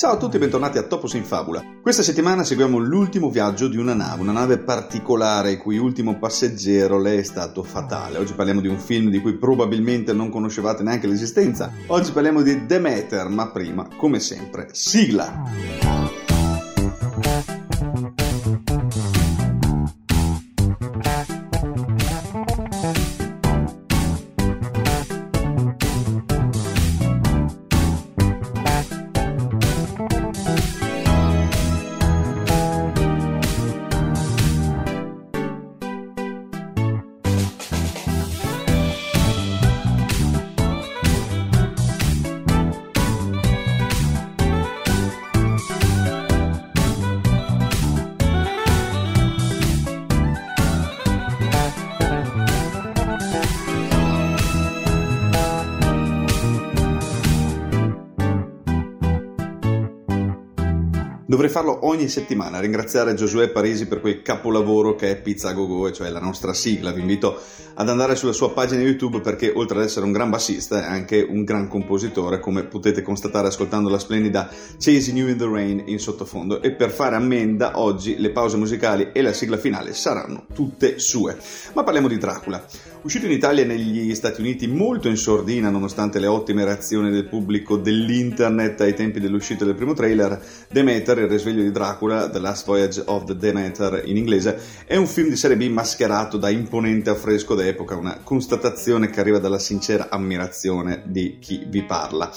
Ciao a tutti e bentornati a Topos in Fabula. Questa settimana seguiamo l'ultimo viaggio di una nave, una nave particolare cui ultimo passeggero le è stato fatale. Oggi parliamo di un film di cui probabilmente non conoscevate neanche l'esistenza. Oggi parliamo di Demeter, ma prima, come sempre, sigla! Dovrei farlo ogni settimana, ringraziare Giosuè Parisi per quel capolavoro che è Pizza Go Go, cioè la nostra sigla. Vi invito ad andare sulla sua pagina YouTube perché oltre ad essere un gran bassista è anche un gran compositore, come potete constatare ascoltando la splendida Chasing You in the Rain in sottofondo. E per fare ammenda, oggi le pause musicali e la sigla finale saranno tutte sue. Ma parliamo di Dracula. Uscito in Italia e negli Stati Uniti molto in sordina nonostante le ottime reazioni del pubblico dell'internet ai tempi dell'uscita del primo trailer, Demeter il risveglio di Dracula, The Last Voyage of the Demeter in inglese, è un film di serie B mascherato da imponente affresco d'epoca, una constatazione che arriva dalla sincera ammirazione di chi vi parla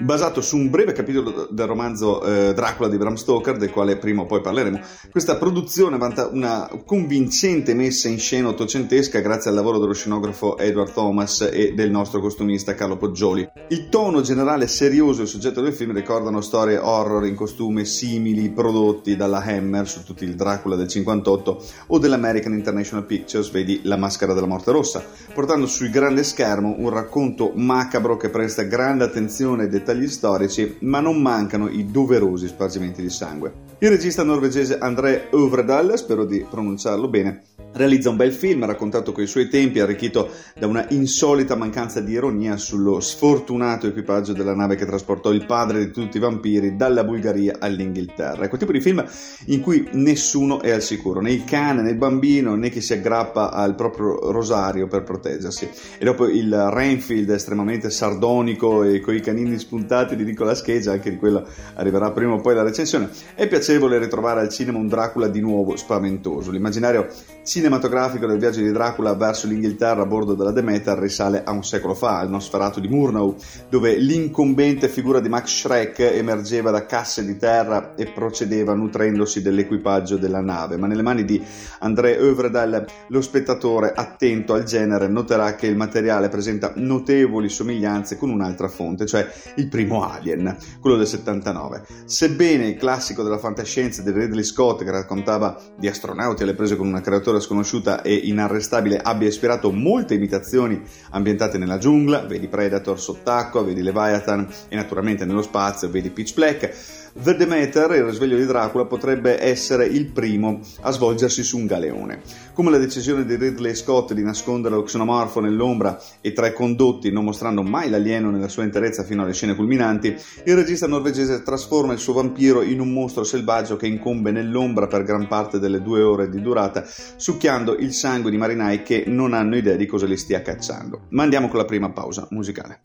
basato su un breve capitolo del romanzo eh, Dracula di Bram Stoker, del quale prima o poi parleremo. Questa produzione vanta una convincente messa in scena ottocentesca grazie al lavoro dello scenografo Edward Thomas e del nostro costumista Carlo Poggioli. Il tono generale serioso e il soggetto del film ricordano storie horror in costume simili prodotti dalla Hammer su tutti il Dracula del 58 o dell'American International Pictures, vedi La maschera della morte rossa, portando sul grande schermo un racconto macabro che presta grande attenzione e dettagli storici, ma non mancano i doverosi spargimenti di sangue. Il regista norvegese André Øvredal, spero di pronunciarlo bene, realizza un bel film raccontato coi suoi tempi, arricchito da una insolita mancanza di ironia sullo sfortunato equipaggio della nave che trasportò il padre di tutti i vampiri dalla Bulgaria all'Inghilterra. È quel tipo di film in cui nessuno è al sicuro, né il cane né il bambino né chi si aggrappa al proprio rosario per proteggersi. E dopo il Rainfield estremamente sardonico e coi canini spuntati di Nicolas Cage, anche di quello arriverà prima o poi la recensione, è piacevole ritrovare al cinema un Dracula di nuovo spaventoso. L'immaginario cinematografico del viaggio di Dracula verso l'Inghilterra a bordo della Demeter risale a un secolo fa, al Nosferatu di Murnau, dove l'incombente figura di Max Schreck emergeva da casse di terra e procedeva nutrendosi dell'equipaggio della nave. Ma nelle mani di André Övredal, lo spettatore attento al genere noterà che il materiale presenta notevoli somiglianze con un'altra fonte, cioè il primo Alien, quello del 79. Sebbene il classico della fantascienza di Ridley Scott, che raccontava di astronauti alle prese con una creatura sconosciuta e inarrestabile abbia ispirato molte imitazioni ambientate nella giungla, vedi Predator sott'acqua, vedi Leviathan e naturalmente nello spazio, vedi Pitch Black, The Demeter, il risveglio di Dracula, potrebbe essere il primo a svolgersi su un galeone. Come la decisione di Ridley Scott di nascondere lo xenomorfo nell'ombra e tra i condotti, non mostrando mai l'alieno nella sua interezza fino alle scene culminanti, il regista norvegese trasforma il suo vampiro in un mostro selvaggio che incombe nell'ombra per gran parte delle due ore di durata, succhiando il sangue di marinai che non hanno idea di cosa li stia cacciando. Ma andiamo con la prima pausa musicale.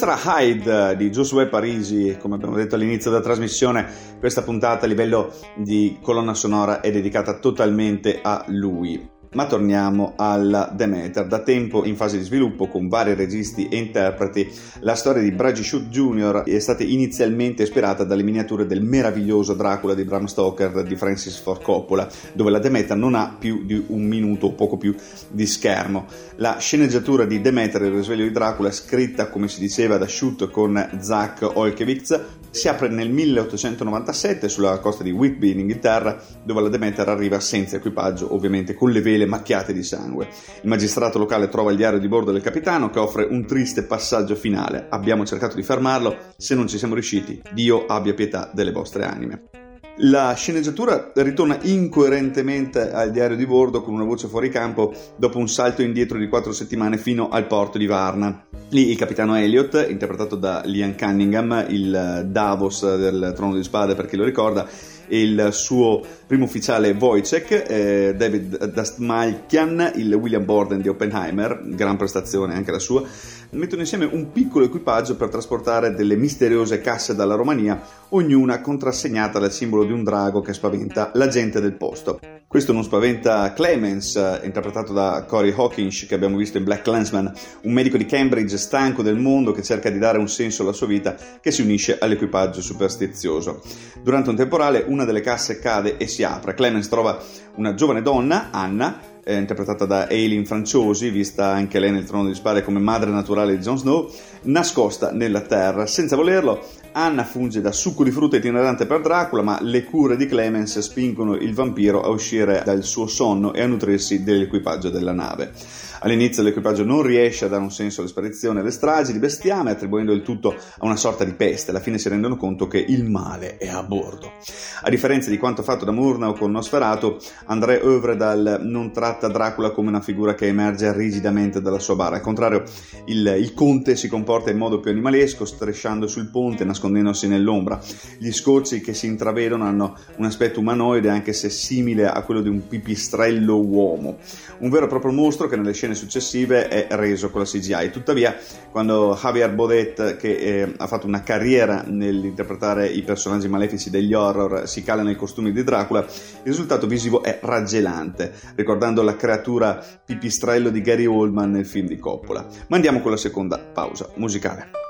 Questa era Hyde di Josué Parisi, come abbiamo detto all'inizio della trasmissione, questa puntata a livello di colonna sonora è dedicata totalmente a lui. Ma torniamo alla Demeter. Da tempo in fase di sviluppo con vari registi e interpreti, la storia di Bragi Shoot Jr. è stata inizialmente ispirata dalle miniature del meraviglioso Dracula di Bram Stoker di Francis Ford Coppola, dove la Demeter non ha più di un minuto o poco più di schermo. La sceneggiatura di Demeter, il risveglio di Dracula, scritta come si diceva da Shoot con Zach Olkewicz, si apre nel 1897 sulla costa di Whitby in Inghilterra, dove la Demeter arriva senza equipaggio, ovviamente con le vele macchiate di sangue. Il magistrato locale trova il diario di bordo del capitano che offre un triste passaggio finale. Abbiamo cercato di fermarlo, se non ci siamo riusciti, Dio abbia pietà delle vostre anime. La sceneggiatura ritorna incoerentemente al diario di bordo con una voce fuori campo dopo un salto indietro di quattro settimane fino al porto di Varna. Lì il capitano Elliot, interpretato da Liam Cunningham, il Davos del Trono di Spade per chi lo ricorda, il suo primo ufficiale Wojciech, eh, David Dastmalchian, il William Borden di Oppenheimer, gran prestazione anche la sua, mettono insieme un piccolo equipaggio per trasportare delle misteriose casse dalla Romania, ognuna contrassegnata dal simbolo di un drago che spaventa la gente del posto. Questo non spaventa Clemens, interpretato da Corey Hawkins, che abbiamo visto in Black Clansman, un medico di Cambridge stanco del mondo che cerca di dare un senso alla sua vita, che si unisce all'equipaggio superstizioso. Durante un temporale, una delle casse cade e si apre. Clemens trova una giovane donna, Anna, eh, interpretata da Aileen Franciosi, vista anche lei nel trono di spade come madre naturale di Jon Snow, nascosta nella terra. Senza volerlo, Anna funge da succo di frutta itinerante per Dracula, ma le cure di Clemens spingono il vampiro a uscire dal suo sonno e a nutrirsi dell'equipaggio della nave. All'inizio l'equipaggio non riesce a dare un senso alle sparizioni e alle stragi di bestiame, attribuendo il tutto a una sorta di peste. Alla fine si rendono conto che il male è a bordo. A differenza di quanto fatto da Murnau con Nosferatu, André Övredal non tratta Dracula come una figura che emerge rigidamente dalla sua bara. Al contrario, il, il conte si comporta in modo più animalesco, strisciando sul ponte, nascondendosi nell'ombra. Gli scorci che si intravedono hanno un aspetto umanoide, anche se simile a quello di un pipistrello uomo. Un vero e proprio mostro che nelle scene scene successive è reso con la CGI. Tuttavia, quando Javier Bodet, che eh, ha fatto una carriera nell'interpretare i personaggi malefici degli horror, si cala nei costumi di Dracula, il risultato visivo è raggelante, ricordando la creatura pipistrello di Gary Oldman nel film di Coppola. Ma andiamo con la seconda pausa musicale.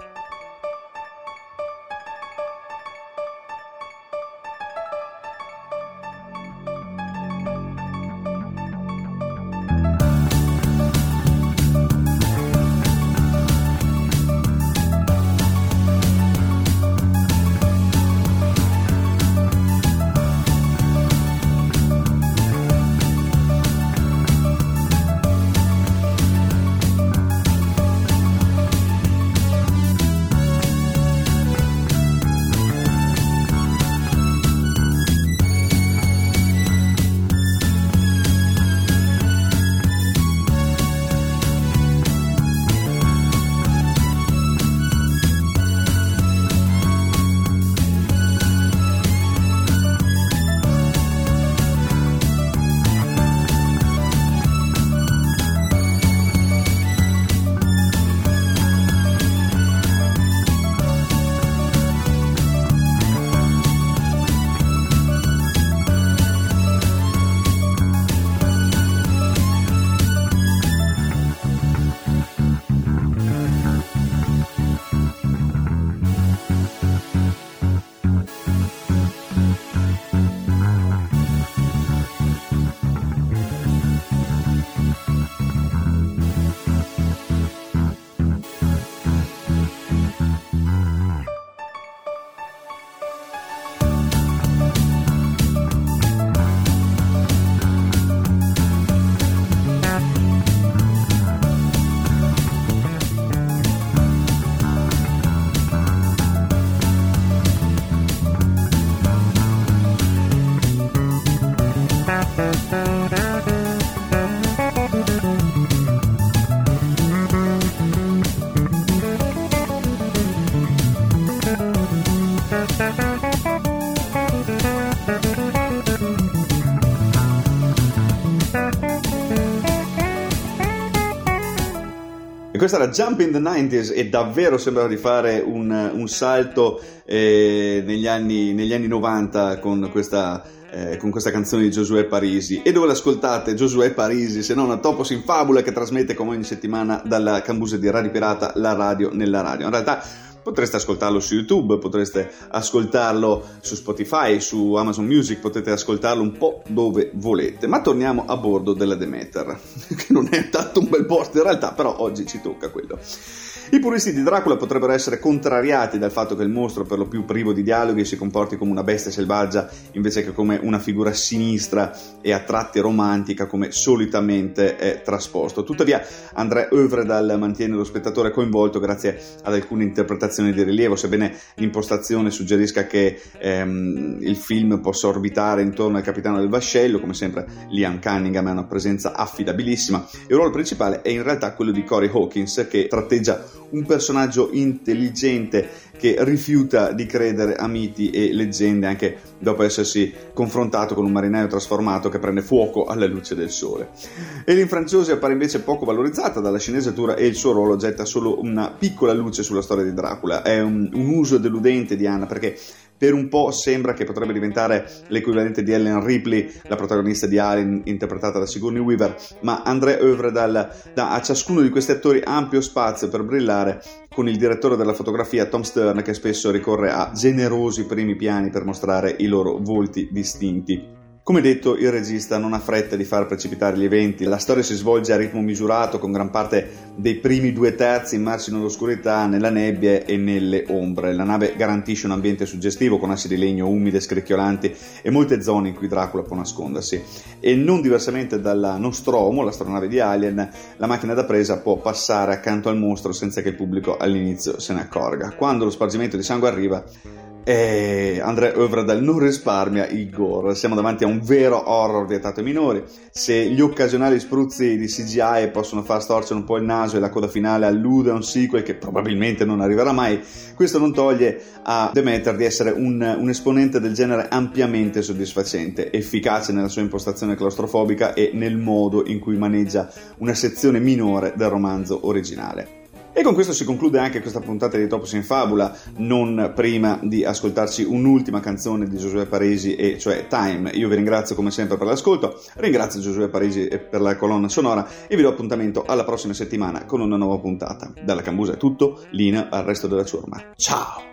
Questa era Jump in the 90s e davvero sembra di fare un, un salto eh, negli, anni, negli, anni, 90 con questa, eh, con questa canzone di Giosuè Parisi. E dove l'ascoltate Giosuè Parisi se non a Topos in Fabula che trasmette come ogni settimana dalla Cambuse di Radio Pirata la radio nella radio. In realtà Potreste ascoltarlo su YouTube, potreste ascoltarlo su Spotify, su Amazon Music, potete ascoltarlo un po' dove volete. Ma torniamo a bordo della Demeter, che non è tanto un bel posto in realtà, però oggi ci tocca quello. I puristi di Dracula potrebbero essere contrariati dal fatto che il mostro, per lo più privo di dialoghi, si comporti come una bestia selvaggia invece che come una figura sinistra e a tratti romantica come solitamente è trasposto. Tuttavia, André Övredal mantiene lo spettatore coinvolto grazie ad alcune interpretazioni di rilievo, sebbene l'impostazione suggerisca che ehm, il film possa orbitare intorno al capitano del vascello, come sempre Liam Cunningham ha una presenza affidabilissima. Il ruolo principale è in realtà quello di Corey Hawkins che tratteggia un personaggio intelligente che rifiuta di credere a miti e leggende anche dopo essersi confrontato con un marinaio trasformato che prende fuoco alla luce del sole. Elin Franciosi appare invece poco valorizzata dalla sceneggiatura e il suo ruolo getta solo una piccola luce sulla storia di Dracula. È un, un uso deludente di Anna perché per un po' sembra che potrebbe diventare l'equivalente di Ellen Ripley, la protagonista di Alien interpretata da Sigourney Weaver, ma André Övredal dà a ciascuno di questi attori ampio spazio per brillare con il direttore della fotografia Tom Stern che spesso ricorre a generosi primi piani per mostrare i loro volti distinti. Come detto, il regista non ha fretta di far precipitare gli eventi, la storia si svolge a ritmo misurato, con gran parte dei primi due terzi immersi nell'oscurità, nella nebbia e nelle ombre. La nave garantisce un ambiente suggestivo con assi di legno umide, scricchiolanti e molte zone in cui Dracula può nascondersi. E non diversamente dalla Nostromo, l'astronave di Alien, la macchina da presa può passare accanto al mostro senza che il pubblico all'inizio se ne accorga. Quando lo spargimento di sangue arriva, e Andrea Övredal non risparmia il gore. Siamo davanti a un vero horror vietato ai minori. Se gli occasionali spruzzi di CGI possono far storcere un po' il naso e la coda finale allude a un sequel che probabilmente non arriverà mai, questo non toglie a Demeter di essere un, un esponente del genere ampiamente soddisfacente, efficace nella sua impostazione claustrofobica e nel modo in cui maneggia una sezione minore del romanzo originale. E con questo si conclude anche questa puntata di Topos in Fabula, non prima di ascoltarci un'ultima canzone di Giosuè Parisi, e cioè Time. Io vi ringrazio come sempre per l'ascolto, ringrazio Giosuè Parisi per la colonna sonora e vi do appuntamento alla prossima settimana con una nuova puntata. Dalla Cambusa è tutto, linea al resto della ciurma. Ciao!